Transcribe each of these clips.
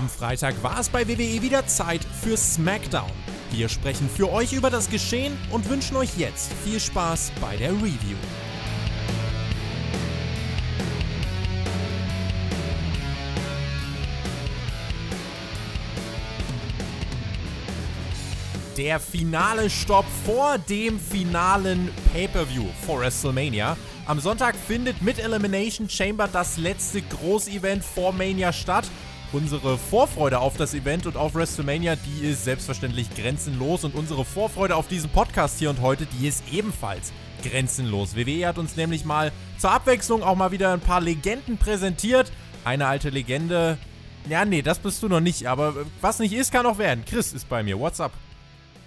Am Freitag war es bei WWE wieder Zeit für SmackDown. Wir sprechen für euch über das Geschehen und wünschen euch jetzt viel Spaß bei der Review. Der finale Stopp vor dem finalen Pay-per-View vor WrestleMania. Am Sonntag findet mit Elimination Chamber das letzte Großevent vor Mania statt. Unsere Vorfreude auf das Event und auf WrestleMania, die ist selbstverständlich grenzenlos und unsere Vorfreude auf diesen Podcast hier und heute, die ist ebenfalls grenzenlos. WWE hat uns nämlich mal zur Abwechslung auch mal wieder ein paar Legenden präsentiert. Eine alte Legende. Ja, nee, das bist du noch nicht, aber was nicht ist, kann auch werden. Chris ist bei mir. What's up?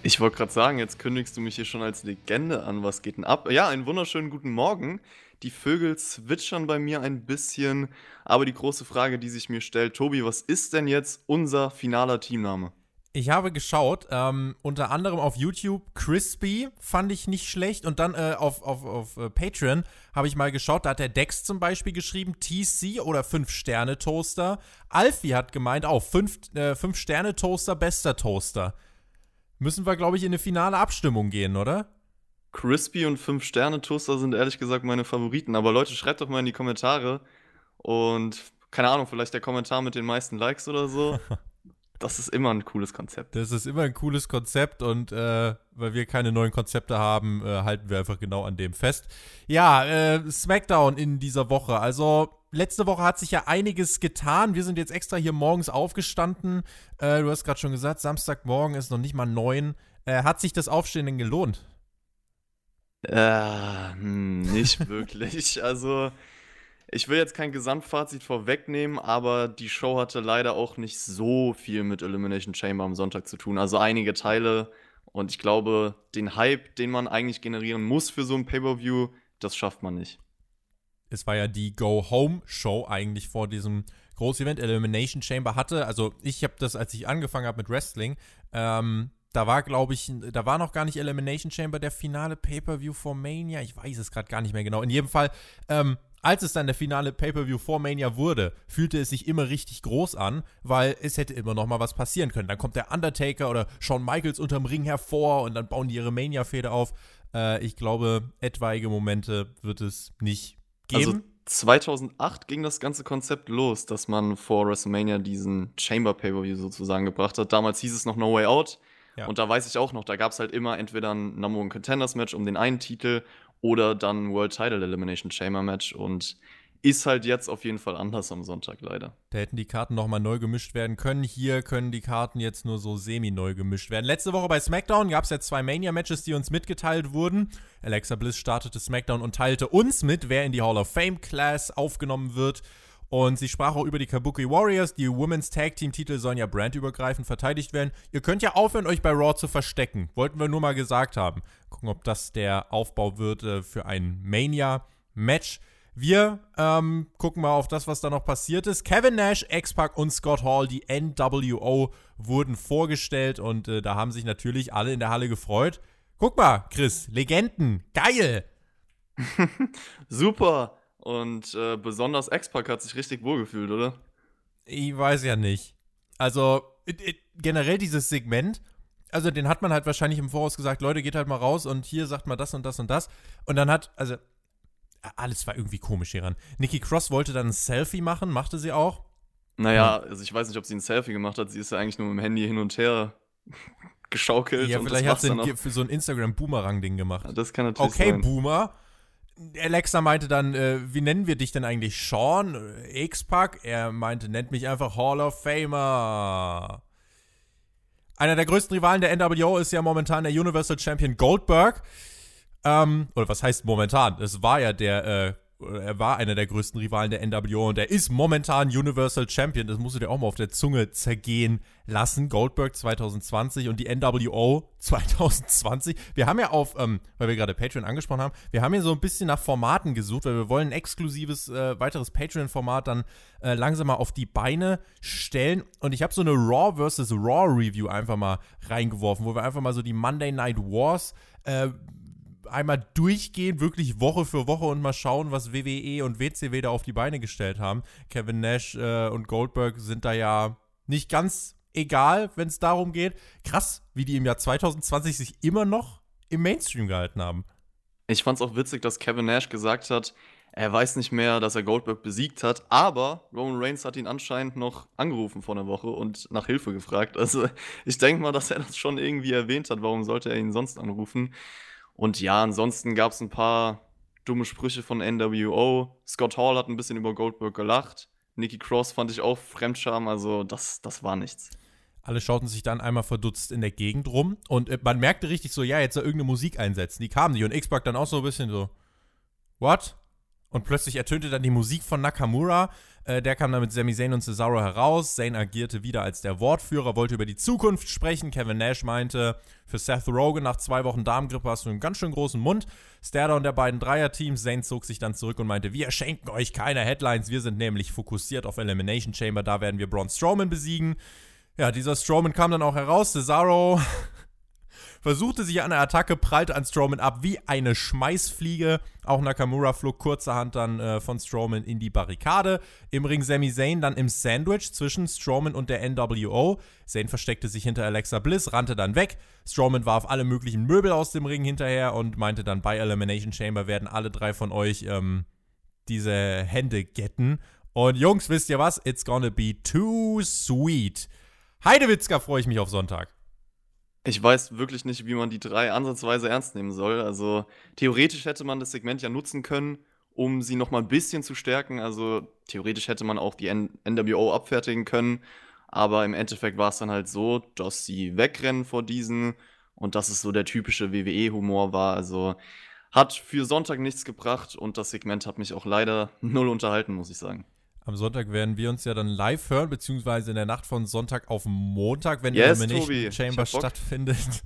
Ich wollte gerade sagen, jetzt kündigst du mich hier schon als Legende an. Was geht denn ab? Ja, einen wunderschönen guten Morgen. Die Vögel zwitschern bei mir ein bisschen. Aber die große Frage, die sich mir stellt, Tobi, was ist denn jetzt unser finaler Teamname? Ich habe geschaut, ähm, unter anderem auf YouTube, Crispy fand ich nicht schlecht. Und dann äh, auf, auf, auf äh, Patreon habe ich mal geschaut, da hat der Dex zum Beispiel geschrieben, TC oder 5-Sterne-Toaster. Alfie hat gemeint, auch 5-Sterne-Toaster, äh, bester Toaster müssen wir, glaube ich, in eine finale Abstimmung gehen, oder? Crispy und 5-Sterne-Toaster sind ehrlich gesagt meine Favoriten. Aber Leute, schreibt doch mal in die Kommentare. Und keine Ahnung, vielleicht der Kommentar mit den meisten Likes oder so. das ist immer ein cooles Konzept. Das ist immer ein cooles Konzept und äh, weil wir keine neuen Konzepte haben, äh, halten wir einfach genau an dem fest. Ja, äh, SmackDown in dieser Woche. Also letzte Woche hat sich ja einiges getan. Wir sind jetzt extra hier morgens aufgestanden. Äh, du hast gerade schon gesagt, Samstagmorgen ist noch nicht mal neun. Äh, hat sich das Aufstehen denn gelohnt? Äh, hm, nicht wirklich. Also, ich will jetzt kein Gesamtfazit vorwegnehmen, aber die Show hatte leider auch nicht so viel mit Elimination Chamber am Sonntag zu tun. Also einige Teile. Und ich glaube, den Hype, den man eigentlich generieren muss für so ein Pay-Per-View, das schafft man nicht es war ja die Go-Home-Show eigentlich vor diesem Großevent. Elimination Chamber hatte, also ich habe das, als ich angefangen habe mit Wrestling, ähm, da war, glaube ich, da war noch gar nicht Elimination Chamber der finale Pay-Per-View vor Mania. Ich weiß es gerade gar nicht mehr genau. In jedem Fall, ähm, als es dann der finale Pay-Per-View vor Mania wurde, fühlte es sich immer richtig groß an, weil es hätte immer noch mal was passieren können. Dann kommt der Undertaker oder Shawn Michaels unterm Ring hervor und dann bauen die ihre Mania-Fehde auf. Äh, ich glaube, etwaige Momente wird es nicht geben. Also 2008 ging das ganze Konzept los, dass man vor WrestleMania diesen Chamber Pay-Per-View sozusagen gebracht hat. Damals hieß es noch No Way Out. Ja. Und da weiß ich auch noch, da gab es halt immer entweder ein Number One Contenders Match um den einen Titel oder dann ein World Title Elimination Chamber Match. Und ist halt jetzt auf jeden Fall anders am Sonntag leider. Da hätten die Karten nochmal neu gemischt werden können. Hier können die Karten jetzt nur so semi-neu gemischt werden. Letzte Woche bei SmackDown gab es ja zwei Mania-Matches, die uns mitgeteilt wurden. Alexa Bliss startete SmackDown und teilte uns mit, wer in die Hall of Fame Class aufgenommen wird. Und sie sprach auch über die Kabuki Warriors. Die Women's Tag Team Titel sollen ja brandübergreifend verteidigt werden. Ihr könnt ja aufhören, euch bei Raw zu verstecken. Wollten wir nur mal gesagt haben. Gucken, ob das der Aufbau wird äh, für ein Mania-Match. Wir ähm, gucken mal auf das, was da noch passiert ist. Kevin Nash, X-Pac und Scott Hall, die NWO, wurden vorgestellt und äh, da haben sich natürlich alle in der Halle gefreut. Guck mal, Chris, Legenden, geil! Super! Und äh, besonders X-Pac hat sich richtig wohlgefühlt, oder? Ich weiß ja nicht. Also, it, it, generell dieses Segment, also den hat man halt wahrscheinlich im Voraus gesagt, Leute, geht halt mal raus und hier sagt man das und das und das. Und dann hat, also alles war irgendwie komisch hieran. Nikki Cross wollte dann ein Selfie machen, machte sie auch. Naja, also ich weiß nicht, ob sie ein Selfie gemacht hat. Sie ist ja eigentlich nur mit dem Handy hin und her geschaukelt. Ja, vielleicht hat sie ein, für so ein Instagram-Boomerang-Ding gemacht. Ja, das kann natürlich okay, sein. Okay, Boomer. Alexa meinte dann, äh, wie nennen wir dich denn eigentlich? Sean? X-Pac? Er meinte, nennt mich einfach Hall of Famer. Einer der größten Rivalen der NWO ist ja momentan der Universal Champion Goldberg. Ähm, oder was heißt momentan? Es war ja der, äh, er war einer der größten Rivalen der NWO und er ist momentan Universal Champion. Das musst du dir auch mal auf der Zunge zergehen lassen. Goldberg 2020 und die NWO 2020. Wir haben ja auf, ähm, weil wir gerade Patreon angesprochen haben, wir haben ja so ein bisschen nach Formaten gesucht, weil wir wollen ein exklusives äh, weiteres Patreon-Format dann äh, langsam mal auf die Beine stellen. Und ich habe so eine Raw vs. Raw Review einfach mal reingeworfen, wo wir einfach mal so die Monday Night Wars äh, einmal durchgehen, wirklich Woche für Woche und mal schauen, was WWE und WCW da auf die Beine gestellt haben. Kevin Nash äh, und Goldberg sind da ja nicht ganz egal, wenn es darum geht. Krass, wie die im Jahr 2020 sich immer noch im Mainstream gehalten haben. Ich fand es auch witzig, dass Kevin Nash gesagt hat, er weiß nicht mehr, dass er Goldberg besiegt hat, aber Roman Reigns hat ihn anscheinend noch angerufen vor einer Woche und nach Hilfe gefragt. Also ich denke mal, dass er das schon irgendwie erwähnt hat. Warum sollte er ihn sonst anrufen? Und ja, ansonsten gab es ein paar dumme Sprüche von NWO. Scott Hall hat ein bisschen über Goldberg gelacht. Nikki Cross fand ich auch Fremdscham, also das, das war nichts. Alle schauten sich dann einmal verdutzt in der Gegend rum und äh, man merkte richtig so, ja, jetzt soll irgendeine Musik einsetzen. Die kam nicht und X-Pac dann auch so ein bisschen so, what? Und plötzlich ertönte dann die Musik von Nakamura. Äh, der kam dann mit Sami Zayn und Cesaro heraus. Zayn agierte wieder als der Wortführer, wollte über die Zukunft sprechen. Kevin Nash meinte, für Seth Rogen nach zwei Wochen Darmgrippe hast du einen ganz schön großen Mund. Und der beiden Dreier-Teams. Zayn zog sich dann zurück und meinte, wir schenken euch keine Headlines. Wir sind nämlich fokussiert auf Elimination Chamber. Da werden wir Braun Strowman besiegen. Ja, dieser Strowman kam dann auch heraus. Cesaro versuchte sich an der Attacke, prallte an Strowman ab wie eine Schmeißfliege. Auch Nakamura flog kurzerhand dann äh, von Strowman in die Barrikade. Im Ring Sami Zayn dann im Sandwich zwischen Strowman und der NWO. Zayn versteckte sich hinter Alexa Bliss, rannte dann weg. Strowman warf alle möglichen Möbel aus dem Ring hinterher und meinte dann, bei Elimination Chamber werden alle drei von euch ähm, diese Hände getten. Und Jungs, wisst ihr was? It's gonna be too sweet. Heidewitzka freue ich mich auf Sonntag. Ich weiß wirklich nicht, wie man die drei ansatzweise ernst nehmen soll. Also theoretisch hätte man das Segment ja nutzen können, um sie noch mal ein bisschen zu stärken. Also theoretisch hätte man auch die N NWO abfertigen können. Aber im Endeffekt war es dann halt so, dass sie wegrennen vor diesen und dass es so der typische WWE-Humor war. Also hat für Sonntag nichts gebracht und das Segment hat mich auch leider null unterhalten, muss ich sagen. Am Sonntag werden wir uns ja dann live hören, beziehungsweise in der Nacht von Sonntag auf Montag, wenn yes, die Elimination Chamber stattfindet.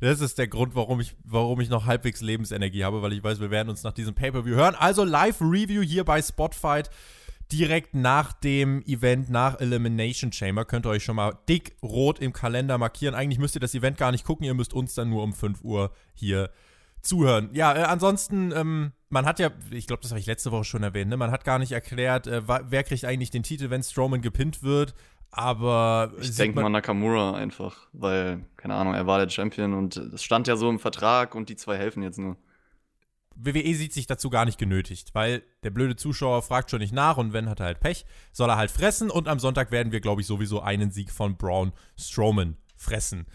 Das ist der Grund, warum ich, warum ich noch halbwegs Lebensenergie habe, weil ich weiß, wir werden uns nach diesem Pay-Per-View hören. Also Live-Review hier bei Spotfight. Direkt nach dem Event, nach Elimination Chamber, könnt ihr euch schon mal dick rot im Kalender markieren. Eigentlich müsst ihr das Event gar nicht gucken, ihr müsst uns dann nur um 5 Uhr hier zuhören. Ja, äh, ansonsten, ähm, man hat ja, ich glaube, das habe ich letzte Woche schon erwähnt, ne? man hat gar nicht erklärt, äh, wer kriegt eigentlich den Titel, wenn Strowman gepinnt wird. Aber ich denke mal Nakamura einfach, weil, keine Ahnung, er war der Champion und es stand ja so im Vertrag und die zwei helfen jetzt nur. WWE sieht sich dazu gar nicht genötigt, weil der blöde Zuschauer fragt schon nicht nach und wenn hat er halt Pech, soll er halt fressen und am Sonntag werden wir, glaube ich, sowieso einen Sieg von Braun Strowman fressen.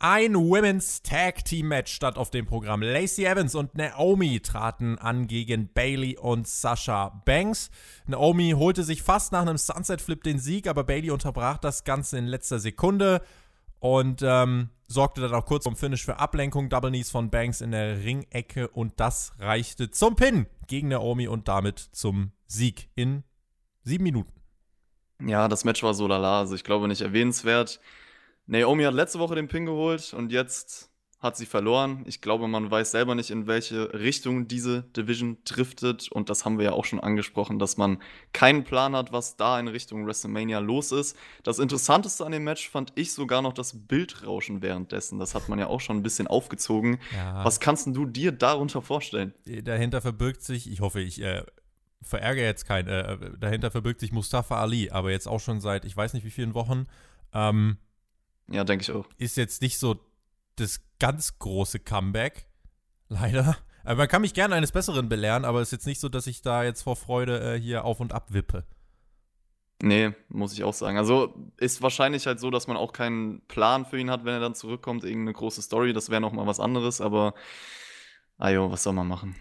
Ein Women's Tag Team Match stand auf dem Programm. Lacey Evans und Naomi traten an gegen Bailey und Sasha Banks. Naomi holte sich fast nach einem Sunset Flip den Sieg, aber Bailey unterbrach das Ganze in letzter Sekunde und ähm, sorgte dann auch kurz zum Finish für Ablenkung. Double Knees von Banks in der Ringecke und das reichte zum Pin gegen Naomi und damit zum Sieg in sieben Minuten. Ja, das Match war so lala, also ich glaube nicht erwähnenswert. Naomi hat letzte Woche den Pin geholt und jetzt hat sie verloren. Ich glaube, man weiß selber nicht, in welche Richtung diese Division driftet. Und das haben wir ja auch schon angesprochen, dass man keinen Plan hat, was da in Richtung WrestleMania los ist. Das Interessanteste an dem Match fand ich sogar noch das Bildrauschen währenddessen. Das hat man ja auch schon ein bisschen aufgezogen. Ja. Was kannst du dir darunter vorstellen? Dahinter verbirgt sich, ich hoffe, ich äh, verärgere jetzt keinen, äh, dahinter verbirgt sich Mustafa Ali, aber jetzt auch schon seit, ich weiß nicht wie vielen Wochen. Ähm, ja, denke ich auch. Ist jetzt nicht so das ganz große Comeback. Leider. Aber man kann mich gerne eines Besseren belehren, aber es ist jetzt nicht so, dass ich da jetzt vor Freude äh, hier auf und ab wippe. Nee, muss ich auch sagen. Also ist wahrscheinlich halt so, dass man auch keinen Plan für ihn hat, wenn er dann zurückkommt, irgendeine große Story. Das wäre nochmal was anderes, aber ajo, was soll man machen?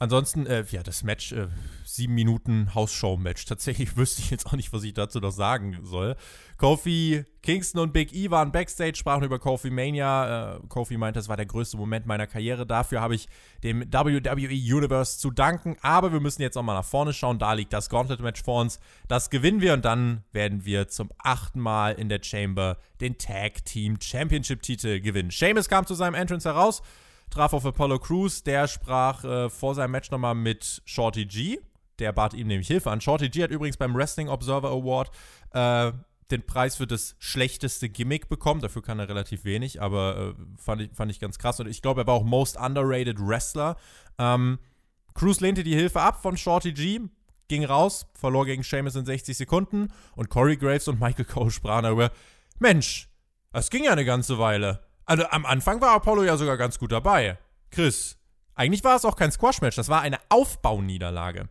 Ansonsten, äh, ja, das Match, äh, sieben Minuten Hausshow-Match. Tatsächlich wüsste ich jetzt auch nicht, was ich dazu noch sagen soll. Kofi, Kingston und Big E waren Backstage, sprachen über Kofi Mania. Äh, Kofi meinte, das war der größte Moment meiner Karriere. Dafür habe ich dem WWE Universe zu danken. Aber wir müssen jetzt auch mal nach vorne schauen. Da liegt das Gauntlet-Match vor uns. Das gewinnen wir und dann werden wir zum achten Mal in der Chamber den Tag Team Championship-Titel gewinnen. Sheamus kam zu seinem Entrance heraus traf auf Apollo Crews. Der sprach äh, vor seinem Match nochmal mit Shorty G. Der bat ihm nämlich Hilfe an. Shorty G hat übrigens beim Wrestling Observer Award äh, den Preis für das schlechteste Gimmick bekommen. Dafür kann er relativ wenig, aber äh, fand, ich, fand ich ganz krass. Und ich glaube, er war auch Most Underrated Wrestler. Ähm, Cruz lehnte die Hilfe ab von Shorty G. ging raus, verlor gegen Sheamus in 60 Sekunden und Corey Graves und Michael Cole sprachen darüber, Mensch, das ging ja eine ganze Weile. Also am Anfang war Apollo ja sogar ganz gut dabei. Chris, eigentlich war es auch kein Squash-Match, das war eine Aufbauniederlage.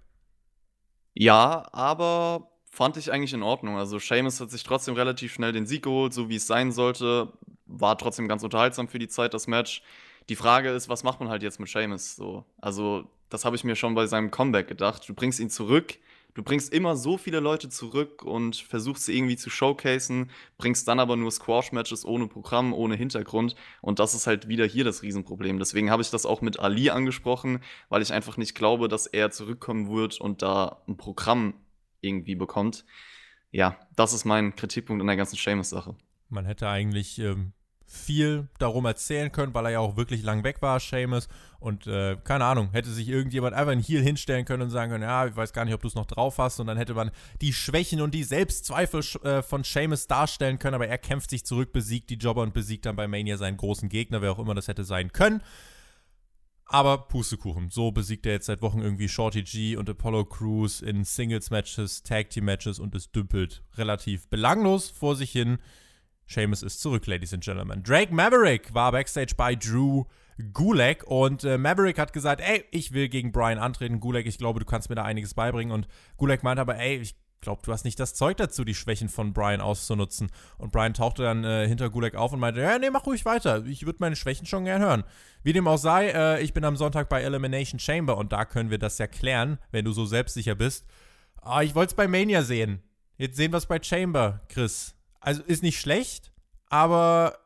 Ja, aber fand ich eigentlich in Ordnung. Also Seamus hat sich trotzdem relativ schnell den Sieg geholt, so wie es sein sollte. War trotzdem ganz unterhaltsam für die Zeit, das Match. Die Frage ist, was macht man halt jetzt mit Seamus? So, also das habe ich mir schon bei seinem Comeback gedacht. Du bringst ihn zurück, du bringst immer so viele Leute zurück und versuchst sie irgendwie zu showcasen, bringst dann aber nur Squash-Matches ohne Programm, ohne Hintergrund. Und das ist halt wieder hier das Riesenproblem. Deswegen habe ich das auch mit Ali angesprochen, weil ich einfach nicht glaube, dass er zurückkommen wird und da ein Programm irgendwie bekommt. Ja, das ist mein Kritikpunkt an der ganzen Seamus-Sache. Man hätte eigentlich ähm, viel darum erzählen können, weil er ja auch wirklich lang weg war, Seamus. Und äh, keine Ahnung, hätte sich irgendjemand einfach einen Heel hinstellen können und sagen können, ja, ich weiß gar nicht, ob du es noch drauf hast. Und dann hätte man die Schwächen und die Selbstzweifel äh, von Seamus darstellen können. Aber er kämpft sich zurück, besiegt die Jobber und besiegt dann bei Mania seinen großen Gegner, wer auch immer das hätte sein können. Aber Pustekuchen. So besiegt er jetzt seit Wochen irgendwie Shorty G und Apollo Crews in Singles-Matches, Tag-Team-Matches und es dümpelt relativ belanglos vor sich hin. Seamus ist zurück, Ladies and Gentlemen. Drake Maverick war backstage bei Drew Gulak und äh, Maverick hat gesagt, ey, ich will gegen Brian antreten. Gulak, ich glaube, du kannst mir da einiges beibringen. Und Gulak meinte aber, ey, ich glaube, du hast nicht das Zeug dazu, die Schwächen von Brian auszunutzen. Und Brian tauchte dann äh, hinter Gulak auf und meinte, ja, nee, mach ruhig weiter. Ich würde meine Schwächen schon gern hören. Wie dem auch sei, äh, ich bin am Sonntag bei Elimination Chamber und da können wir das ja klären, wenn du so selbstsicher bist. Ah, ich wollte es bei Mania sehen. Jetzt sehen wir es bei Chamber, Chris also ist nicht schlecht, aber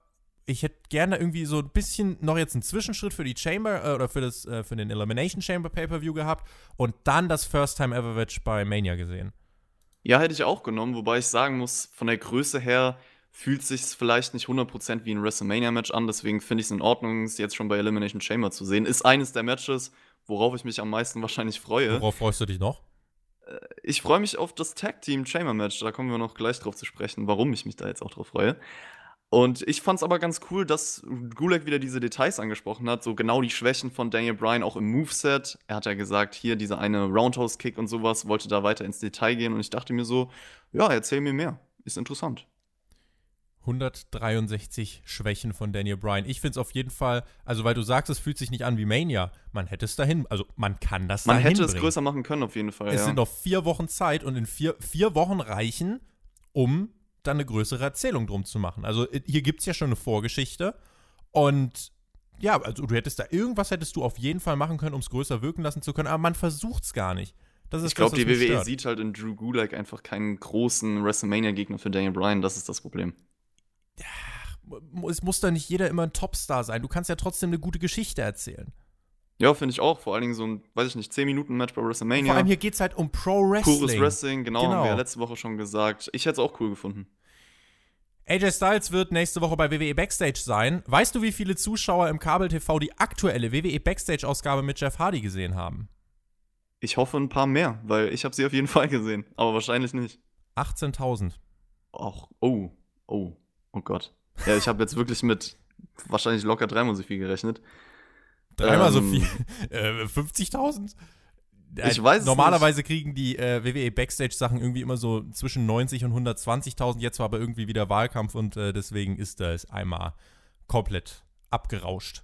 ich hätte gerne irgendwie so ein bisschen noch jetzt einen Zwischenschritt für die Chamber äh, oder für, das, äh, für den Elimination Chamber Pay-Per-View gehabt und dann das First Time Ever Match bei Mania gesehen. Ja, hätte ich auch genommen, wobei ich sagen muss, von der Größe her fühlt sich vielleicht nicht 100% wie ein WrestleMania-Match an, deswegen finde ich es in Ordnung, es jetzt schon bei Elimination Chamber zu sehen. Ist eines der Matches, worauf ich mich am meisten wahrscheinlich freue. Worauf freust du dich noch? Ich freue mich auf das Tag Team Chamber Match. Da kommen wir noch gleich drauf zu sprechen, warum ich mich da jetzt auch drauf freue. Und ich fand es aber ganz cool, dass Gulak wieder diese Details angesprochen hat, so genau die Schwächen von Daniel Bryan auch im Moveset. Er hat ja gesagt, hier dieser eine Roundhouse Kick und sowas, wollte da weiter ins Detail gehen und ich dachte mir so, ja, erzähl mir mehr. Ist interessant. 163 Schwächen von Daniel Bryan. Ich finde es auf jeden Fall, also weil du sagst, es fühlt sich nicht an wie Mania. Man hätte es dahin, also man kann das Man hätte es größer machen können, auf jeden Fall. Es ja. sind noch vier Wochen Zeit und in vier, vier Wochen reichen, um dann eine größere Erzählung drum zu machen. Also äh, hier gibt es ja schon eine Vorgeschichte und ja, also du hättest da irgendwas hättest du auf jeden Fall machen können, um es größer wirken lassen zu können, aber man versucht es gar nicht. ich glaube, die WWE stört. sieht halt in Drew Gulak einfach keinen großen WrestleMania-Gegner für Daniel Bryan. Das ist das Problem es muss doch nicht jeder immer ein Topstar sein. Du kannst ja trotzdem eine gute Geschichte erzählen. Ja, finde ich auch. Vor allen Dingen so ein, weiß ich nicht, 10-Minuten-Match bei WrestleMania. Vor allem hier geht es halt um Pro Wrestling. Pures Wrestling, genau, genau, haben wir ja letzte Woche schon gesagt. Ich hätte es auch cool gefunden. AJ Styles wird nächste Woche bei WWE Backstage sein. Weißt du, wie viele Zuschauer im Kabel-TV die aktuelle WWE Backstage-Ausgabe mit Jeff Hardy gesehen haben? Ich hoffe ein paar mehr, weil ich habe sie auf jeden Fall gesehen, aber wahrscheinlich nicht. 18.000. Ach, oh, oh, oh Gott. Ja, ich habe jetzt wirklich mit wahrscheinlich locker dreimal so viel gerechnet. Dreimal ähm, so viel? Äh, 50.000? Ich weiß Normalerweise nicht. kriegen die äh, WWE Backstage-Sachen irgendwie immer so zwischen 90 und 120.000. Jetzt war aber irgendwie wieder Wahlkampf und äh, deswegen ist das einmal komplett abgerauscht.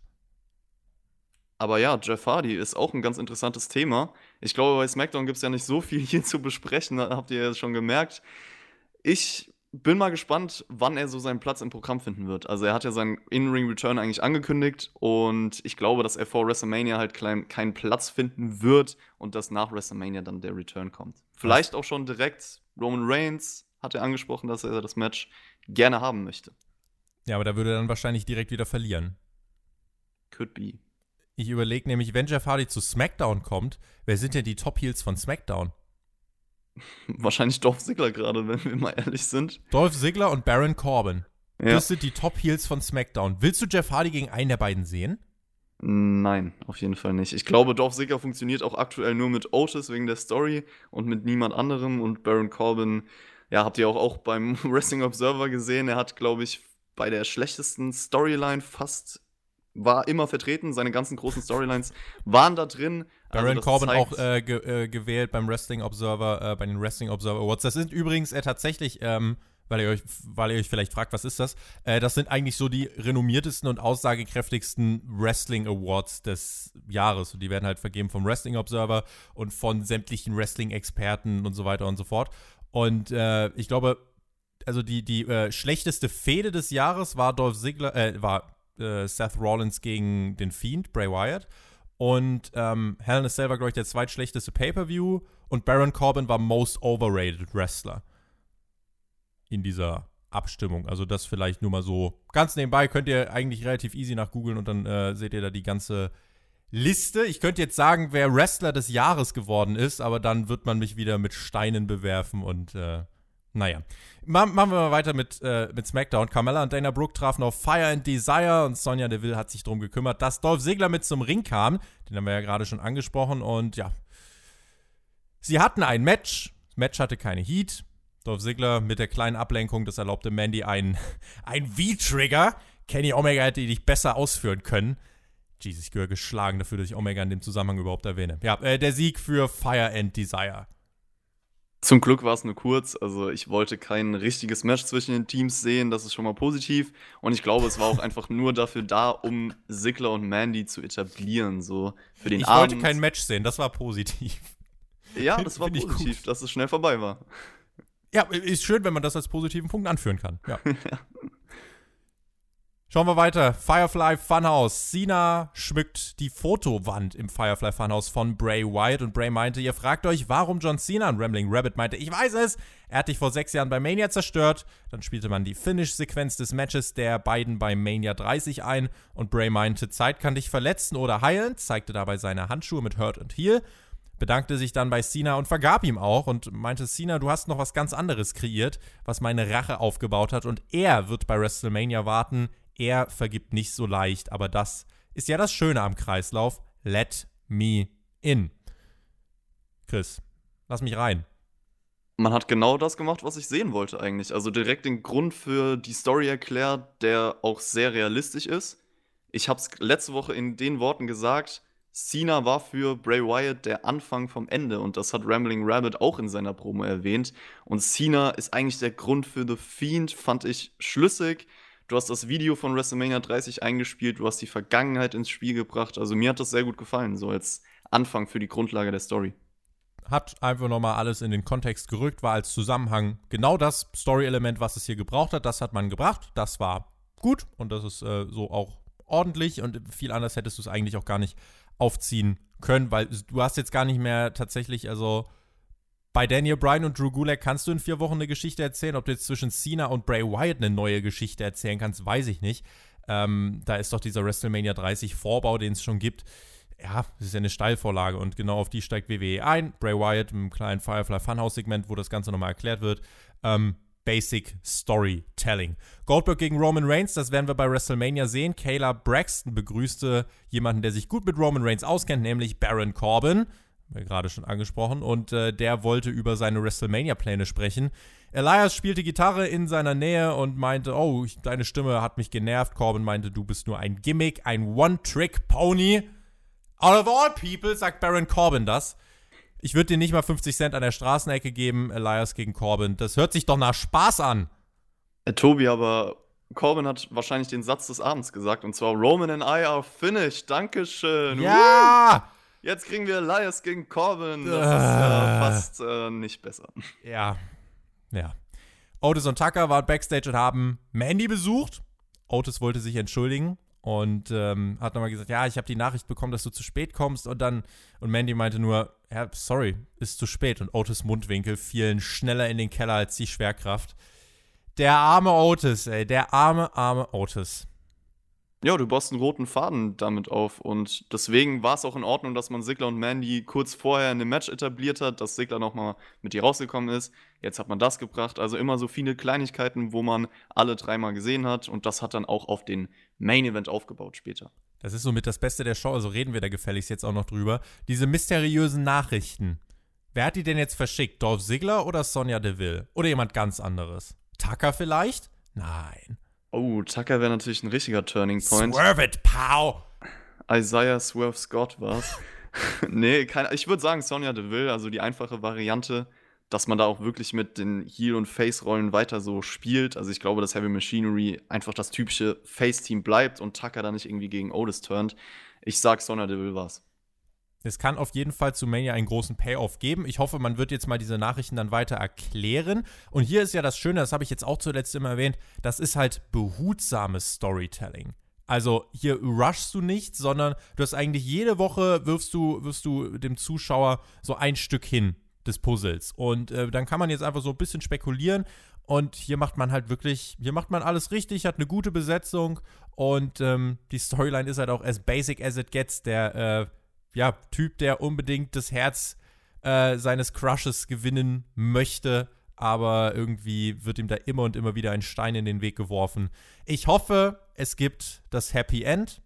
Aber ja, Jeff Hardy ist auch ein ganz interessantes Thema. Ich glaube, bei SmackDown gibt es ja nicht so viel hier zu besprechen, habt ihr ja schon gemerkt. Ich bin mal gespannt, wann er so seinen Platz im Programm finden wird. Also er hat ja seinen In-Ring-Return eigentlich angekündigt und ich glaube, dass er vor WrestleMania halt klein, keinen Platz finden wird und dass nach WrestleMania dann der Return kommt. Vielleicht auch schon direkt Roman Reigns hat er angesprochen, dass er das Match gerne haben möchte. Ja, aber da würde er dann wahrscheinlich direkt wieder verlieren. Could be. Ich überlege nämlich, wenn Jeff Hardy zu SmackDown kommt, wer sind denn die Top Heels von SmackDown? Wahrscheinlich Dolph Ziggler gerade, wenn wir mal ehrlich sind. Dolph Ziggler und Baron Corbin. Ja. Das sind die Top Heels von SmackDown. Willst du Jeff Hardy gegen einen der beiden sehen? Nein, auf jeden Fall nicht. Ich glaube, Dolph Ziggler funktioniert auch aktuell nur mit Otis wegen der Story und mit niemand anderem. Und Baron Corbin, ja, habt ihr auch, auch beim Wrestling Observer gesehen. Er hat, glaube ich, bei der schlechtesten Storyline fast war immer vertreten, seine ganzen großen Storylines waren da drin. Also Baron also Corbin auch äh, ge äh, gewählt beim Wrestling Observer, äh, bei den Wrestling Observer Awards. Das sind übrigens äh, tatsächlich, ähm, weil, ihr euch, weil ihr euch vielleicht fragt, was ist das? Äh, das sind eigentlich so die renommiertesten und aussagekräftigsten Wrestling Awards des Jahres. Und die werden halt vergeben vom Wrestling Observer und von sämtlichen Wrestling-Experten und so weiter und so fort. Und äh, ich glaube, also die, die schlechteste Fehde des Jahres war Dolph Ziggler, war Seth Rollins gegen den Fiend, Bray Wyatt. Und ähm, Hell in a Cell war, glaube ich, der zweitschlechteste Pay-Per-View. Und Baron Corbin war Most Overrated Wrestler. In dieser Abstimmung. Also das vielleicht nur mal so ganz nebenbei. Könnt ihr eigentlich relativ easy nach googeln und dann äh, seht ihr da die ganze Liste. Ich könnte jetzt sagen, wer Wrestler des Jahres geworden ist, aber dann wird man mich wieder mit Steinen bewerfen und äh, naja. Machen wir mal weiter mit, äh, mit SmackDown. Carmella und Dana Brooke trafen auf Fire and Desire und Sonja Deville hat sich darum gekümmert, dass Dolph Ziggler mit zum Ring kam. Den haben wir ja gerade schon angesprochen und ja. Sie hatten ein Match. Das Match hatte keine Heat. Dolph Ziggler mit der kleinen Ablenkung, das erlaubte Mandy einen, ein V-Trigger. Kenny Omega hätte dich besser ausführen können. Jesus, ich gehöre geschlagen dafür, dass ich Omega in dem Zusammenhang überhaupt erwähne. Ja, äh, der Sieg für Fire and Desire. Zum Glück war es nur kurz. Also ich wollte kein richtiges Match zwischen den Teams sehen. Das ist schon mal positiv. Und ich glaube, es war auch einfach nur dafür da, um Sigler und Mandy zu etablieren. So für den ich Abend. wollte kein Match sehen. Das war positiv. Ja, das war positiv, dass es schnell vorbei war. Ja, ist schön, wenn man das als positiven Punkt anführen kann. Ja. Schauen wir weiter. Firefly Funhouse. Cena schmückt die Fotowand im Firefly Funhouse von Bray Wyatt und Bray meinte, ihr fragt euch, warum John Cena? Und Rambling Rabbit meinte, ich weiß es. Er hat dich vor sechs Jahren bei Mania zerstört. Dann spielte man die Finish-Sequenz des Matches der beiden bei Mania 30 ein und Bray meinte, Zeit kann dich verletzen oder heilen, zeigte dabei seine Handschuhe mit Hurt und Heal bedankte sich dann bei Cena und vergab ihm auch und meinte, Cena, du hast noch was ganz anderes kreiert, was meine Rache aufgebaut hat und er wird bei WrestleMania warten, er vergibt nicht so leicht, aber das ist ja das Schöne am Kreislauf. Let me in. Chris, lass mich rein. Man hat genau das gemacht, was ich sehen wollte eigentlich. Also direkt den Grund für die Story erklärt, der auch sehr realistisch ist. Ich habe es letzte Woche in den Worten gesagt, Cena war für Bray Wyatt der Anfang vom Ende und das hat Rambling Rabbit auch in seiner Promo erwähnt. Und Cena ist eigentlich der Grund für The Fiend, fand ich schlüssig. Du hast das Video von WrestleMania 30 eingespielt, du hast die Vergangenheit ins Spiel gebracht. Also mir hat das sehr gut gefallen, so als Anfang für die Grundlage der Story. Hat einfach nochmal alles in den Kontext gerückt, war als Zusammenhang genau das Story-Element, was es hier gebraucht hat. Das hat man gebracht. Das war gut und das ist äh, so auch ordentlich und viel anders hättest du es eigentlich auch gar nicht aufziehen können, weil du hast jetzt gar nicht mehr tatsächlich, also bei Daniel Bryan und Drew Gulak kannst du in vier Wochen eine Geschichte erzählen. Ob du jetzt zwischen Cena und Bray Wyatt eine neue Geschichte erzählen kannst, weiß ich nicht. Ähm, da ist doch dieser WrestleMania 30 Vorbau, den es schon gibt. Ja, das ist ja eine Steilvorlage und genau auf die steigt WWE ein. Bray Wyatt im kleinen Firefly Funhouse-Segment, wo das Ganze nochmal erklärt wird. Ähm, Basic Storytelling. Goldberg gegen Roman Reigns, das werden wir bei WrestleMania sehen. Kayla Braxton begrüßte jemanden, der sich gut mit Roman Reigns auskennt, nämlich Baron Corbin gerade schon angesprochen, und äh, der wollte über seine WrestleMania-Pläne sprechen. Elias spielte Gitarre in seiner Nähe und meinte, oh, ich, deine Stimme hat mich genervt. Corbin meinte, du bist nur ein Gimmick, ein One-Trick-Pony. Out of all people, sagt Baron Corbin das. Ich würde dir nicht mal 50 Cent an der Straßenecke geben, Elias gegen Corbin. Das hört sich doch nach Spaß an. Äh, Tobi, aber Corbin hat wahrscheinlich den Satz des Abends gesagt, und zwar Roman and I are finished. Dankeschön. Ja! Uh! Jetzt kriegen wir Elias gegen Corbin. Das ist ja fast äh, nicht besser. Ja. Ja. Otis und Tucker waren backstage und haben Mandy besucht. Otis wollte sich entschuldigen und ähm, hat nochmal gesagt, ja, ich habe die Nachricht bekommen, dass du zu spät kommst und dann und Mandy meinte nur, ja, sorry, ist zu spät und Otis Mundwinkel fielen schneller in den Keller als die Schwerkraft. Der arme Otis, ey, der arme, arme Otis. Ja, du baust einen roten Faden damit auf. Und deswegen war es auch in Ordnung, dass man Sigler und Mandy kurz vorher in dem Match etabliert hat, dass Sigler nochmal mit ihr rausgekommen ist. Jetzt hat man das gebracht. Also immer so viele Kleinigkeiten, wo man alle dreimal gesehen hat. Und das hat dann auch auf den Main Event aufgebaut später. Das ist somit das Beste der Show, also reden wir da gefälligst jetzt auch noch drüber. Diese mysteriösen Nachrichten. Wer hat die denn jetzt verschickt? Dolph Ziggler oder Sonja Deville? Oder jemand ganz anderes? Tucker vielleicht? Nein. Oh, Tucker wäre natürlich ein richtiger Turning Point. Swerve it, pow! Isaiah Swerve Scott war's. nee, kein, ich würde sagen Sonja Deville, also die einfache Variante, dass man da auch wirklich mit den Heel- und Face-Rollen weiter so spielt. Also ich glaube, dass Heavy Machinery einfach das typische Face-Team bleibt und Tucker da nicht irgendwie gegen Otis turnt. Ich sag Sonja Deville war's. Es kann auf jeden Fall zu Mania einen großen Payoff geben. Ich hoffe, man wird jetzt mal diese Nachrichten dann weiter erklären. Und hier ist ja das Schöne, das habe ich jetzt auch zuletzt immer erwähnt, das ist halt behutsames Storytelling. Also hier rushst du nicht, sondern du hast eigentlich jede Woche wirfst du, wirfst du dem Zuschauer so ein Stück hin des Puzzles. Und äh, dann kann man jetzt einfach so ein bisschen spekulieren. Und hier macht man halt wirklich, hier macht man alles richtig, hat eine gute Besetzung und ähm, die Storyline ist halt auch as basic as it gets. Der äh, ja, Typ, der unbedingt das Herz äh, seines Crushes gewinnen möchte, aber irgendwie wird ihm da immer und immer wieder ein Stein in den Weg geworfen. Ich hoffe, es gibt das Happy End.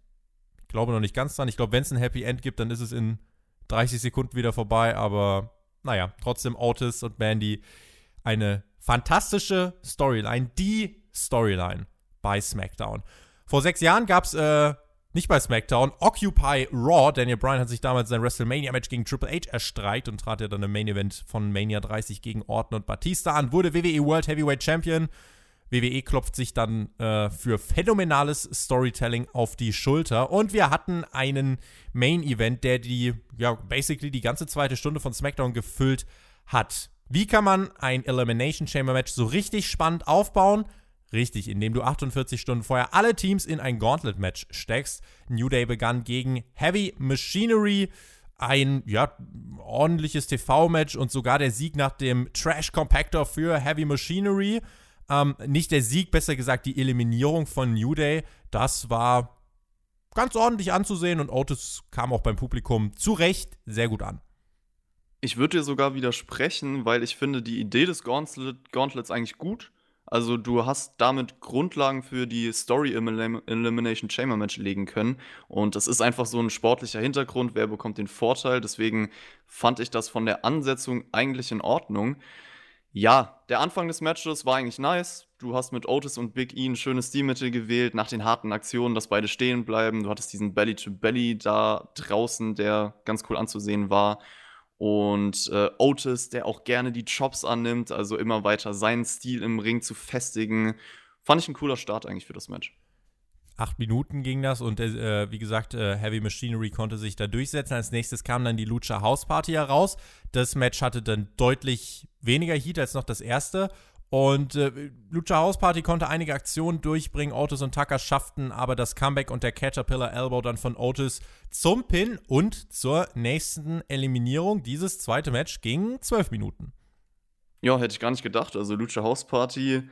Ich glaube noch nicht ganz dran. Ich glaube, wenn es ein Happy End gibt, dann ist es in 30 Sekunden wieder vorbei, aber naja, trotzdem Otis und Mandy eine fantastische Storyline, die Storyline bei SmackDown. Vor sechs Jahren gab es äh, nicht bei SmackDown, Occupy Raw. Daniel Bryan hat sich damals sein WrestleMania-Match gegen Triple H erstreikt und trat ja dann im Main-Event von Mania 30 gegen Orton und Batista an, wurde WWE World Heavyweight Champion. WWE klopft sich dann äh, für phänomenales Storytelling auf die Schulter. Und wir hatten einen Main-Event, der die, ja, basically die ganze zweite Stunde von SmackDown gefüllt hat. Wie kann man ein Elimination Chamber Match so richtig spannend aufbauen? Richtig, indem du 48 Stunden vorher alle Teams in ein Gauntlet-Match steckst. New Day begann gegen Heavy Machinery. Ein, ja, ordentliches TV-Match und sogar der Sieg nach dem Trash Compactor für Heavy Machinery. Ähm, nicht der Sieg, besser gesagt die Eliminierung von New Day. Das war ganz ordentlich anzusehen und Otis kam auch beim Publikum zu Recht sehr gut an. Ich würde dir sogar widersprechen, weil ich finde die Idee des Gauntlet, Gauntlets eigentlich gut. Also du hast damit Grundlagen für die Story Elimination Chamber Match legen können. Und das ist einfach so ein sportlicher Hintergrund, wer bekommt den Vorteil. Deswegen fand ich das von der Ansetzung eigentlich in Ordnung. Ja, der Anfang des Matches war eigentlich nice. Du hast mit Otis und Big E ein schönes Stilmittel gewählt, nach den harten Aktionen, dass beide stehen bleiben. Du hattest diesen Belly-to-Belly -Belly da draußen, der ganz cool anzusehen war. Und äh, Otis, der auch gerne die Chops annimmt, also immer weiter seinen Stil im Ring zu festigen. Fand ich ein cooler Start eigentlich für das Match. Acht Minuten ging das und äh, wie gesagt, äh, Heavy Machinery konnte sich da durchsetzen. Als nächstes kam dann die Lucha House Party heraus. Das Match hatte dann deutlich weniger Heat als noch das erste. Und äh, Lucha House Party konnte einige Aktionen durchbringen. Otis und Tucker schafften aber das Comeback und der Caterpillar Elbow dann von Otis zum Pin und zur nächsten Eliminierung. Dieses zweite Match ging zwölf Minuten. Ja, hätte ich gar nicht gedacht. Also Lucha House Party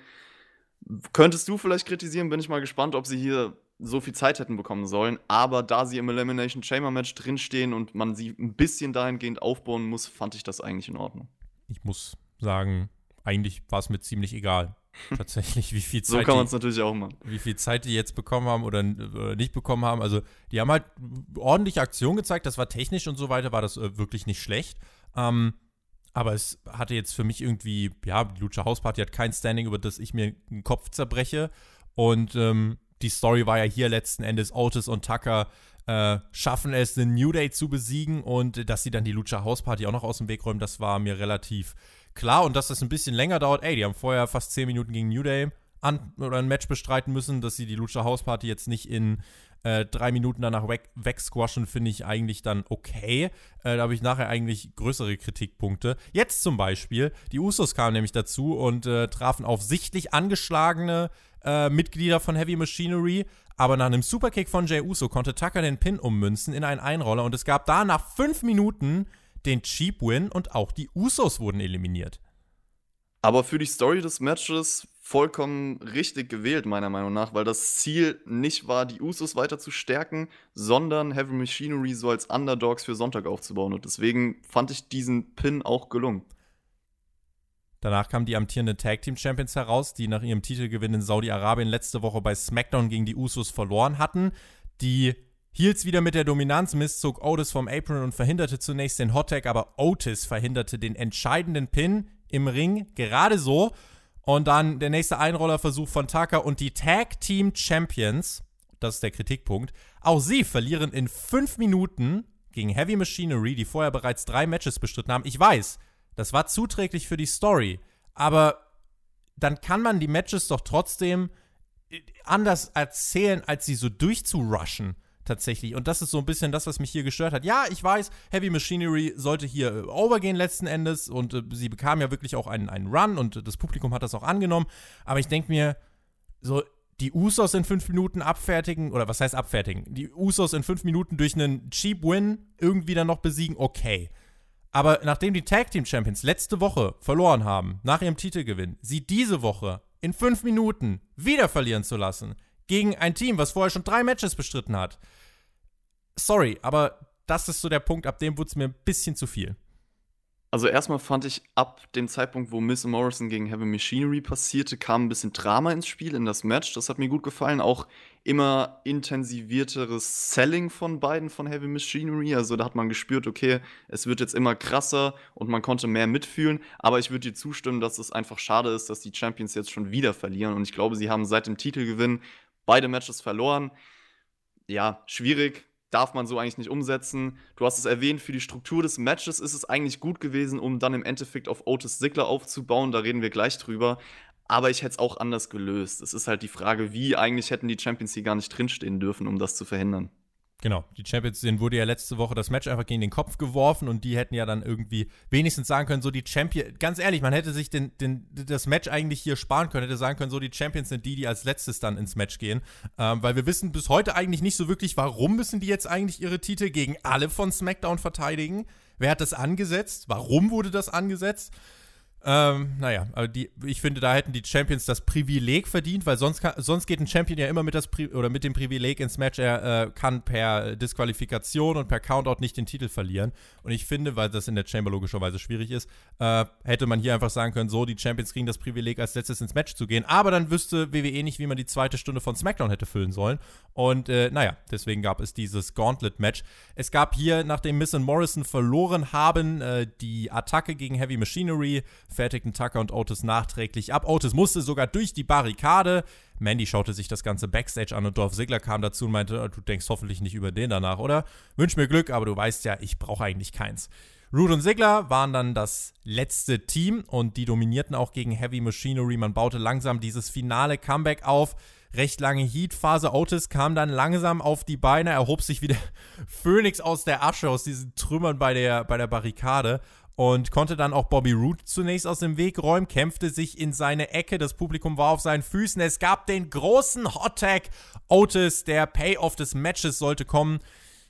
könntest du vielleicht kritisieren. Bin ich mal gespannt, ob sie hier so viel Zeit hätten bekommen sollen. Aber da sie im Elimination Chamber Match drinstehen und man sie ein bisschen dahingehend aufbauen muss, fand ich das eigentlich in Ordnung. Ich muss sagen, eigentlich war es mir ziemlich egal. Tatsächlich, wie viel Zeit. so kann man es natürlich auch machen. Wie viel Zeit die jetzt bekommen haben oder, oder, nicht bekommen haben. Also, die haben halt ordentliche Aktionen gezeigt. Das war technisch und so weiter, war das äh, wirklich nicht schlecht. Ähm, aber es hatte jetzt für mich irgendwie, ja, die Lucha House Party hat kein Standing, über das ich mir den Kopf zerbreche. Und ähm, die Story war ja hier letzten Endes Otis und Tucker äh, schaffen es, den New Day zu besiegen und dass sie dann die Lucha House Party auch noch aus dem Weg räumen, das war mir relativ klar. Und dass das ein bisschen länger dauert, ey, die haben vorher fast 10 Minuten gegen New Day an, oder ein Match bestreiten müssen, dass sie die Lucha House Party jetzt nicht in äh, drei Minuten danach weg, wegsquashen, finde ich eigentlich dann okay. Äh, da habe ich nachher eigentlich größere Kritikpunkte. Jetzt zum Beispiel, die Usos kamen nämlich dazu und äh, trafen auf sichtlich angeschlagene äh, Mitglieder von Heavy Machinery. Aber nach einem Superkick von Jay Uso konnte Tucker den Pin ummünzen in einen Einroller und es gab da nach fünf Minuten den Cheap Win und auch die Usos wurden eliminiert. Aber für die Story des Matches vollkommen richtig gewählt, meiner Meinung nach, weil das Ziel nicht war, die Usos weiter zu stärken, sondern Heavy Machinery so als Underdogs für Sonntag aufzubauen. Und deswegen fand ich diesen Pin auch gelungen. Danach kamen die amtierenden Tag Team Champions heraus, die nach ihrem Titelgewinn in Saudi-Arabien letzte Woche bei SmackDown gegen die Usos verloren hatten. Die Heels wieder mit der Dominanz, Miss zog Otis vom Apron und verhinderte zunächst den Hottag, aber Otis verhinderte den entscheidenden Pin im Ring gerade so. Und dann der nächste Einrollerversuch von Tucker und die Tag Team Champions, das ist der Kritikpunkt, auch sie verlieren in fünf Minuten gegen Heavy Machinery, die vorher bereits drei Matches bestritten haben. Ich weiß, das war zuträglich für die Story, aber dann kann man die Matches doch trotzdem äh, anders erzählen, als sie so durchzurushen tatsächlich. Und das ist so ein bisschen das, was mich hier gestört hat. Ja, ich weiß, Heavy Machinery sollte hier äh, overgehen letzten Endes und äh, sie bekam ja wirklich auch einen, einen Run und äh, das Publikum hat das auch angenommen. Aber ich denke mir, so die Usos in fünf Minuten abfertigen, oder was heißt abfertigen? Die Usos in fünf Minuten durch einen Cheap Win irgendwie dann noch besiegen, okay. Aber nachdem die Tag Team Champions letzte Woche verloren haben, nach ihrem Titelgewinn, sie diese Woche in fünf Minuten wieder verlieren zu lassen, gegen ein Team, was vorher schon drei Matches bestritten hat. Sorry, aber das ist so der Punkt, ab dem wurde es mir ein bisschen zu viel. Also erstmal fand ich ab dem Zeitpunkt, wo Miss Morrison gegen Heavy Machinery passierte, kam ein bisschen Drama ins Spiel, in das Match. Das hat mir gut gefallen. Auch immer intensivierteres Selling von beiden von Heavy Machinery. Also da hat man gespürt, okay, es wird jetzt immer krasser und man konnte mehr mitfühlen. Aber ich würde dir zustimmen, dass es einfach schade ist, dass die Champions jetzt schon wieder verlieren. Und ich glaube, sie haben seit dem Titelgewinn beide Matches verloren. Ja, schwierig darf man so eigentlich nicht umsetzen. Du hast es erwähnt, für die Struktur des Matches ist es eigentlich gut gewesen, um dann im Endeffekt auf Otis Ziggler aufzubauen. Da reden wir gleich drüber. Aber ich hätte es auch anders gelöst. Es ist halt die Frage, wie eigentlich hätten die Champions hier gar nicht drinstehen dürfen, um das zu verhindern. Genau, die Champions, denen wurde ja letzte Woche das Match einfach gegen den Kopf geworfen und die hätten ja dann irgendwie wenigstens sagen können, so die Champions, ganz ehrlich, man hätte sich den, den, das Match eigentlich hier sparen können, hätte sagen können, so die Champions sind die, die als letztes dann ins Match gehen, ähm, weil wir wissen bis heute eigentlich nicht so wirklich, warum müssen die jetzt eigentlich ihre Titel gegen alle von SmackDown verteidigen? Wer hat das angesetzt? Warum wurde das angesetzt? Ähm, naja, aber die, ich finde, da hätten die Champions das Privileg verdient, weil sonst, kann, sonst geht ein Champion ja immer mit, das Pri oder mit dem Privileg ins Match, er äh, kann per Disqualifikation und per Countout nicht den Titel verlieren. Und ich finde, weil das in der Chamber logischerweise schwierig ist, äh, hätte man hier einfach sagen können, so, die Champions kriegen das Privileg, als letztes ins Match zu gehen. Aber dann wüsste WWE nicht, wie man die zweite Stunde von SmackDown hätte füllen sollen. Und äh, naja, deswegen gab es dieses Gauntlet-Match. Es gab hier, nachdem Miss und Morrison verloren haben, äh, die Attacke gegen Heavy Machinery fertigten Tucker und Otis nachträglich ab. Otis musste sogar durch die Barrikade. Mandy schaute sich das ganze Backstage an und Dorf Ziggler kam dazu und meinte, du denkst hoffentlich nicht über den danach, oder? Wünsch mir Glück, aber du weißt ja, ich brauche eigentlich keins. Root und Ziggler waren dann das letzte Team und die dominierten auch gegen Heavy Machinery. Man baute langsam dieses finale Comeback auf. Recht lange Heat-Phase. Otis kam dann langsam auf die Beine, erhob sich wie der Phönix aus der Asche, aus diesen Trümmern bei der, bei der Barrikade und konnte dann auch Bobby Root zunächst aus dem Weg räumen, kämpfte sich in seine Ecke, das Publikum war auf seinen Füßen, es gab den großen Hot Tag Otis, der Payoff des Matches sollte kommen.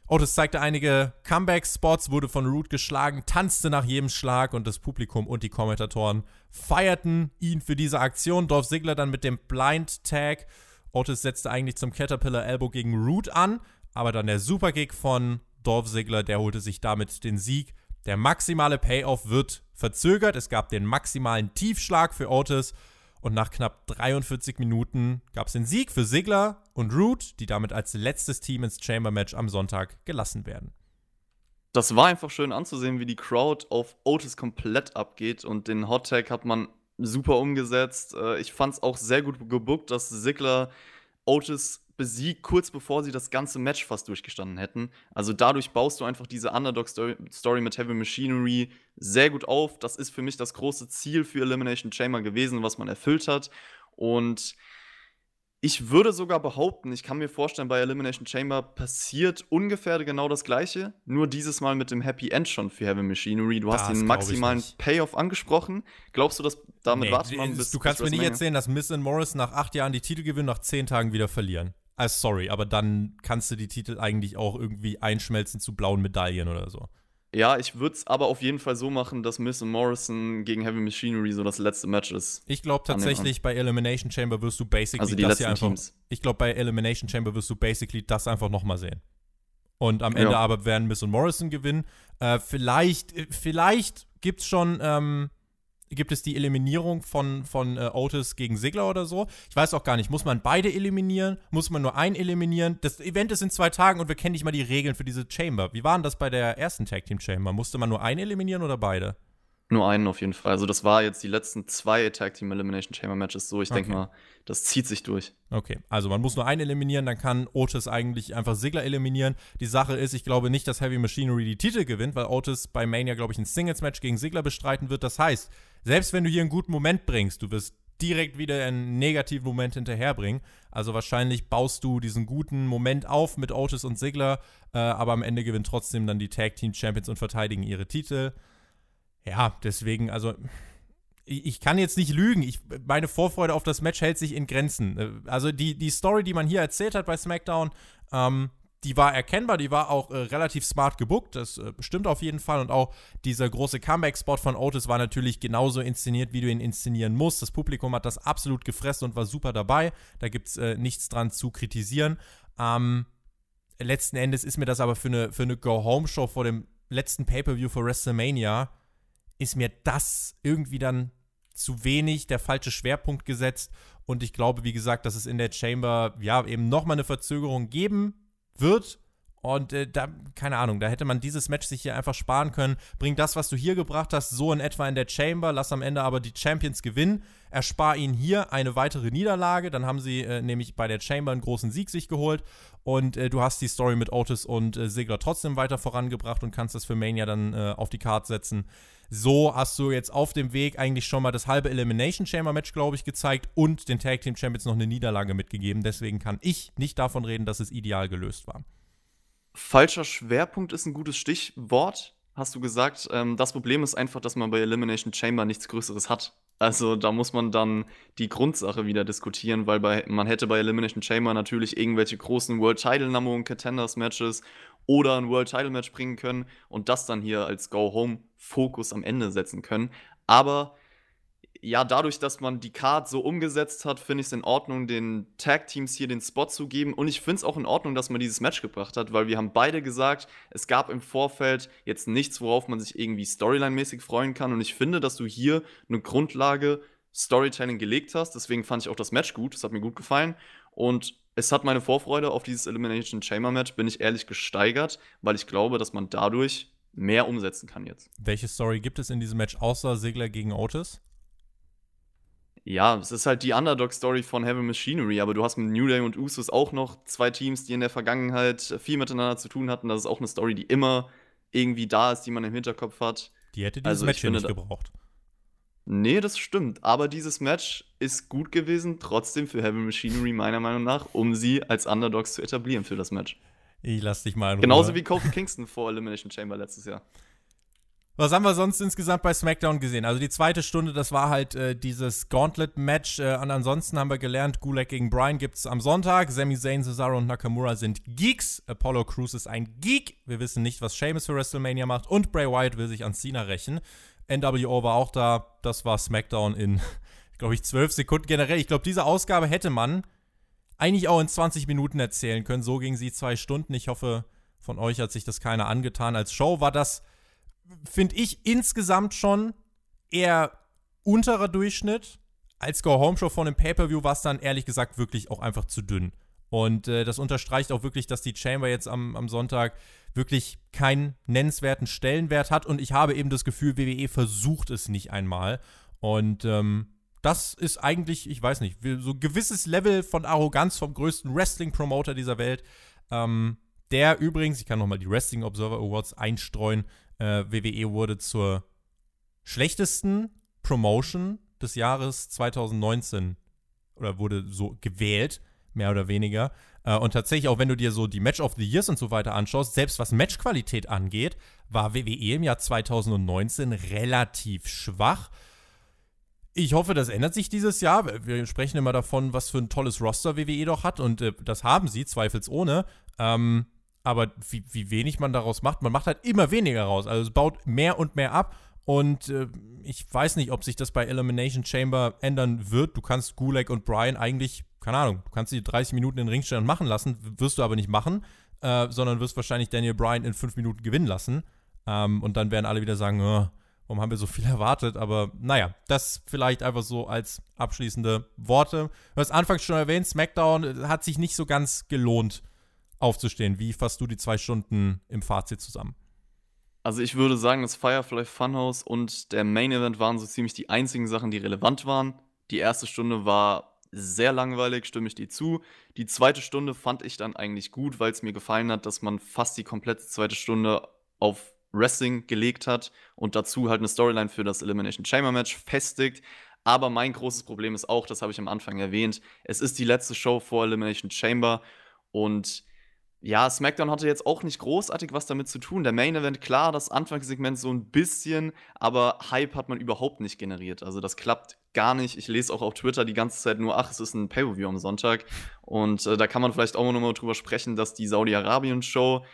Otis zeigte einige Comeback-Spots, wurde von Root geschlagen, tanzte nach jedem Schlag und das Publikum und die Kommentatoren feierten ihn für diese Aktion. Dorf Ziggler dann mit dem Blind Tag. Otis setzte eigentlich zum Caterpillar Elbow gegen Root an, aber dann der Superkick von Dolph Ziggler, der holte sich damit den Sieg. Der maximale Payoff wird verzögert. Es gab den maximalen Tiefschlag für Otis. Und nach knapp 43 Minuten gab es den Sieg für Sigler und Root, die damit als letztes Team ins Chamber-Match am Sonntag gelassen werden. Das war einfach schön anzusehen, wie die Crowd auf Otis komplett abgeht. Und den Hot Tag hat man super umgesetzt. Äh, ich fand es auch sehr gut gebuckt, dass Sigler Otis besiegt, kurz bevor sie das ganze Match fast durchgestanden hätten. Also dadurch baust du einfach diese Underdog-Story mit Heavy Machinery sehr gut auf. Das ist für mich das große Ziel für Elimination Chamber gewesen, was man erfüllt hat. Und ich würde sogar behaupten, ich kann mir vorstellen, bei Elimination Chamber passiert ungefähr genau das Gleiche, nur dieses Mal mit dem Happy End schon für Heavy Machinery. Du das hast den maximalen Payoff angesprochen. Glaubst du, dass damit nee, wartet man bis Du kannst bis mir nicht erzählen, dass Miss und Morris nach acht Jahren die Titel gewinnen, nach zehn Tagen wieder verlieren. Ah, sorry, aber dann kannst du die Titel eigentlich auch irgendwie einschmelzen zu blauen Medaillen oder so. Ja, ich würde es aber auf jeden Fall so machen, dass Miss und Morrison gegen Heavy Machinery so das letzte Match ist. Ich glaube tatsächlich, bei Elimination Chamber wirst du basically also das hier einfach. Teams. Ich glaube, bei Elimination Chamber wirst du basically das einfach nochmal sehen. Und am Ende ja. aber werden Miss und Morrison gewinnen. Äh, vielleicht, äh, vielleicht gibt's schon ähm, gibt es die Eliminierung von, von äh, Otis gegen Sigler oder so. Ich weiß auch gar nicht, muss man beide eliminieren? Muss man nur einen eliminieren? Das Event ist in zwei Tagen und wir kennen nicht mal die Regeln für diese Chamber. Wie waren das bei der ersten Tag Team Chamber? Musste man nur einen eliminieren oder beide? Nur einen auf jeden Fall. Also das war jetzt die letzten zwei Tag Team Elimination Chamber Matches so. Ich denke okay. mal, das zieht sich durch. Okay, also man muss nur einen eliminieren, dann kann Otis eigentlich einfach Sigler eliminieren. Die Sache ist, ich glaube nicht, dass Heavy Machinery die Titel gewinnt, weil Otis bei Mania, glaube ich, ein Singles-Match gegen Sigler bestreiten wird. Das heißt, selbst wenn du hier einen guten Moment bringst, du wirst direkt wieder einen negativen Moment hinterherbringen. Also wahrscheinlich baust du diesen guten Moment auf mit Otis und Sigler, äh, aber am Ende gewinnen trotzdem dann die Tag Team Champions und verteidigen ihre Titel. Ja, deswegen, also ich, kann jetzt nicht lügen. Ich, meine Vorfreude auf das Match hält sich in Grenzen. Äh, also die, die Story, die man hier erzählt hat bei SmackDown, ähm, die war erkennbar, die war auch äh, relativ smart gebuckt, das äh, stimmt auf jeden Fall. Und auch dieser große Comeback-Spot von Otis war natürlich genauso inszeniert, wie du ihn inszenieren musst. Das Publikum hat das absolut gefressen und war super dabei. Da gibt es äh, nichts dran zu kritisieren. Ähm, letzten Endes ist mir das aber für eine, für eine Go-Home-Show vor dem letzten Pay-Per-View für WrestleMania ist mir das irgendwie dann zu wenig, der falsche Schwerpunkt gesetzt. Und ich glaube, wie gesagt, dass es in der Chamber ja eben nochmal eine Verzögerung geben wird. Und äh, da, keine Ahnung, da hätte man dieses Match sich hier einfach sparen können. Bring das, was du hier gebracht hast, so in etwa in der Chamber, lass am Ende aber die Champions gewinnen. Erspar ihnen hier eine weitere Niederlage. Dann haben sie äh, nämlich bei der Chamber einen großen Sieg sich geholt. Und äh, du hast die Story mit Otis und äh, Sigler trotzdem weiter vorangebracht und kannst das für Mania dann äh, auf die Karte setzen. So hast du jetzt auf dem Weg eigentlich schon mal das halbe Elimination Chamber Match, glaube ich, gezeigt und den Tag Team Champions noch eine Niederlage mitgegeben. Deswegen kann ich nicht davon reden, dass es ideal gelöst war. Falscher Schwerpunkt ist ein gutes Stichwort, hast du gesagt. Ähm, das Problem ist einfach, dass man bei Elimination Chamber nichts Größeres hat. Also da muss man dann die Grundsache wieder diskutieren, weil bei, man hätte bei Elimination Chamber natürlich irgendwelche großen World Title Number und Contenders Matches oder ein World Title Match bringen können und das dann hier als Go-Home-Fokus am Ende setzen können. Aber ja, dadurch, dass man die Card so umgesetzt hat, finde ich es in Ordnung, den Tag-Teams hier den Spot zu geben. Und ich finde es auch in Ordnung, dass man dieses Match gebracht hat, weil wir haben beide gesagt, es gab im Vorfeld jetzt nichts, worauf man sich irgendwie Storyline-mäßig freuen kann. Und ich finde, dass du hier eine Grundlage Storytelling gelegt hast. Deswegen fand ich auch das Match gut. Das hat mir gut gefallen. Und es hat meine Vorfreude auf dieses Elimination Chamber Match, bin ich ehrlich gesteigert, weil ich glaube, dass man dadurch mehr umsetzen kann jetzt. Welche Story gibt es in diesem Match außer Segler gegen Otis? Ja, es ist halt die Underdog-Story von Heavy Machinery, aber du hast mit New Day und Usos auch noch zwei Teams, die in der Vergangenheit viel miteinander zu tun hatten. Das ist auch eine Story, die immer irgendwie da ist, die man im Hinterkopf hat. Die hätte dieses also, Match hier nicht gebraucht. Nee, das stimmt. Aber dieses Match ist gut gewesen, trotzdem für Heavy Machinery meiner Meinung nach, um sie als Underdogs zu etablieren für das Match. Ich lass dich mal in Ruhe. Genauso wie Kofi Kingston vor Elimination Chamber letztes Jahr. Was haben wir sonst insgesamt bei SmackDown gesehen? Also die zweite Stunde, das war halt äh, dieses Gauntlet-Match. Äh, und ansonsten haben wir gelernt, Gulag gegen Bryan gibt es am Sonntag. Sami Zayn, Cesaro und Nakamura sind Geeks. Apollo Crews ist ein Geek. Wir wissen nicht, was Sheamus für WrestleMania macht. Und Bray Wyatt will sich an Cena rächen. NWO war auch da. Das war SmackDown in, glaube ich, zwölf Sekunden. Generell, ich glaube, diese Ausgabe hätte man eigentlich auch in 20 Minuten erzählen können. So ging sie zwei Stunden. Ich hoffe, von euch hat sich das keiner angetan. Als Show war das, finde ich, insgesamt schon eher unterer Durchschnitt. Als Go-Home-Show von dem Pay-Per-View war es dann ehrlich gesagt wirklich auch einfach zu dünn. Und äh, das unterstreicht auch wirklich, dass die Chamber jetzt am, am Sonntag wirklich keinen nennenswerten Stellenwert hat. Und ich habe eben das Gefühl, WWE versucht es nicht einmal. Und ähm, das ist eigentlich, ich weiß nicht, so ein gewisses Level von Arroganz vom größten Wrestling-Promoter dieser Welt. Ähm, der übrigens, ich kann nochmal die Wrestling Observer Awards einstreuen, äh, WWE wurde zur schlechtesten Promotion des Jahres 2019 oder wurde so gewählt mehr oder weniger. Äh, und tatsächlich, auch wenn du dir so die Match of the Years und so weiter anschaust, selbst was Matchqualität angeht, war WWE im Jahr 2019 relativ schwach. Ich hoffe, das ändert sich dieses Jahr. Wir sprechen immer davon, was für ein tolles Roster WWE doch hat und äh, das haben sie, zweifelsohne. Ähm, aber wie, wie wenig man daraus macht, man macht halt immer weniger raus. Also es baut mehr und mehr ab und äh, ich weiß nicht, ob sich das bei Elimination Chamber ändern wird. Du kannst Gulag und Brian eigentlich keine Ahnung, du kannst die 30 Minuten in den Ring machen lassen, wirst du aber nicht machen, äh, sondern wirst wahrscheinlich Daniel Bryan in 5 Minuten gewinnen lassen. Ähm, und dann werden alle wieder sagen, oh, warum haben wir so viel erwartet? Aber naja, das vielleicht einfach so als abschließende Worte. Du hast anfangs schon erwähnt, SmackDown hat sich nicht so ganz gelohnt aufzustehen. Wie fasst du die zwei Stunden im Fazit zusammen? Also ich würde sagen, das Firefly Funhouse und der Main Event waren so ziemlich die einzigen Sachen, die relevant waren. Die erste Stunde war sehr langweilig, stimme ich dir zu. Die zweite Stunde fand ich dann eigentlich gut, weil es mir gefallen hat, dass man fast die komplette zweite Stunde auf Wrestling gelegt hat und dazu halt eine Storyline für das Elimination Chamber Match festigt. Aber mein großes Problem ist auch, das habe ich am Anfang erwähnt, es ist die letzte Show vor Elimination Chamber und ja, SmackDown hatte jetzt auch nicht großartig was damit zu tun. Der Main Event, klar, das Anfangssegment so ein bisschen, aber Hype hat man überhaupt nicht generiert. Also das klappt gar nicht. Ich lese auch auf Twitter die ganze Zeit nur, ach, es ist ein Pay-Per-View am Sonntag. Und äh, da kann man vielleicht auch nochmal drüber sprechen, dass die Saudi-Arabien-Show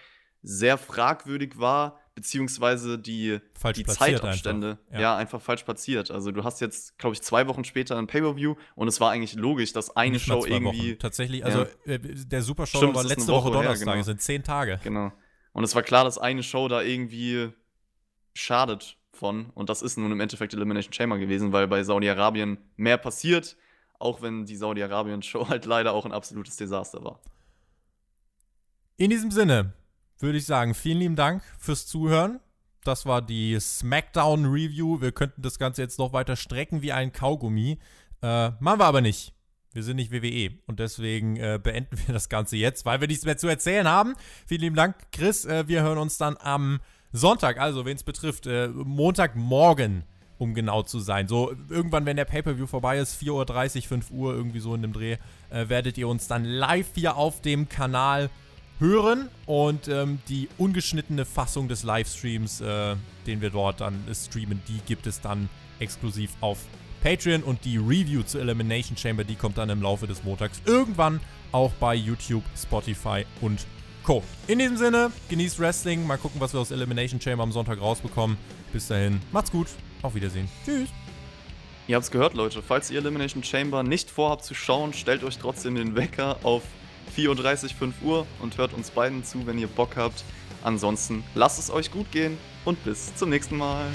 sehr fragwürdig war beziehungsweise die, falsch die Zeitabstände einfach. Ja. ja. einfach falsch platziert. Also du hast jetzt, glaube ich, zwei Wochen später ein Pay-Per-View und es war eigentlich logisch, dass eine Nicht Show irgendwie. Wochen. Tatsächlich, also ja. Äh, der Super Show Stimmt, war letzte Woche, Woche Donnerstag, genau. sind zehn Tage. Genau. Und es war klar, dass eine Show da irgendwie schadet von. Und das ist nun im Endeffekt Elimination Chamber gewesen, weil bei Saudi-Arabien mehr passiert, auch wenn die Saudi-Arabien-Show halt leider auch ein absolutes Desaster war. In diesem Sinne, würde ich sagen, vielen lieben Dank fürs Zuhören. Das war die SmackDown Review. Wir könnten das Ganze jetzt noch weiter strecken wie ein Kaugummi. Äh, machen wir aber nicht. Wir sind nicht WWE und deswegen äh, beenden wir das Ganze jetzt, weil wir nichts mehr zu erzählen haben. Vielen lieben Dank, Chris. Äh, wir hören uns dann am Sonntag, also wen es betrifft, äh, Montagmorgen, um genau zu sein. So irgendwann, wenn der Pay-Per-View vorbei ist, 4.30 Uhr, 5 Uhr, irgendwie so in dem Dreh, äh, werdet ihr uns dann live hier auf dem Kanal hören und ähm, die ungeschnittene Fassung des Livestreams, äh, den wir dort dann streamen, die gibt es dann exklusiv auf Patreon und die Review zur Elimination Chamber, die kommt dann im Laufe des Montags irgendwann auch bei YouTube, Spotify und Co. In diesem Sinne, genießt Wrestling, mal gucken, was wir aus Elimination Chamber am Sonntag rausbekommen. Bis dahin, macht's gut, auf Wiedersehen. Tschüss. Ihr habt's gehört, Leute. Falls ihr Elimination Chamber nicht vorhabt zu schauen, stellt euch trotzdem den Wecker auf 4.30 Uhr, 5 Uhr und hört uns beiden zu, wenn ihr Bock habt. Ansonsten lasst es euch gut gehen und bis zum nächsten Mal.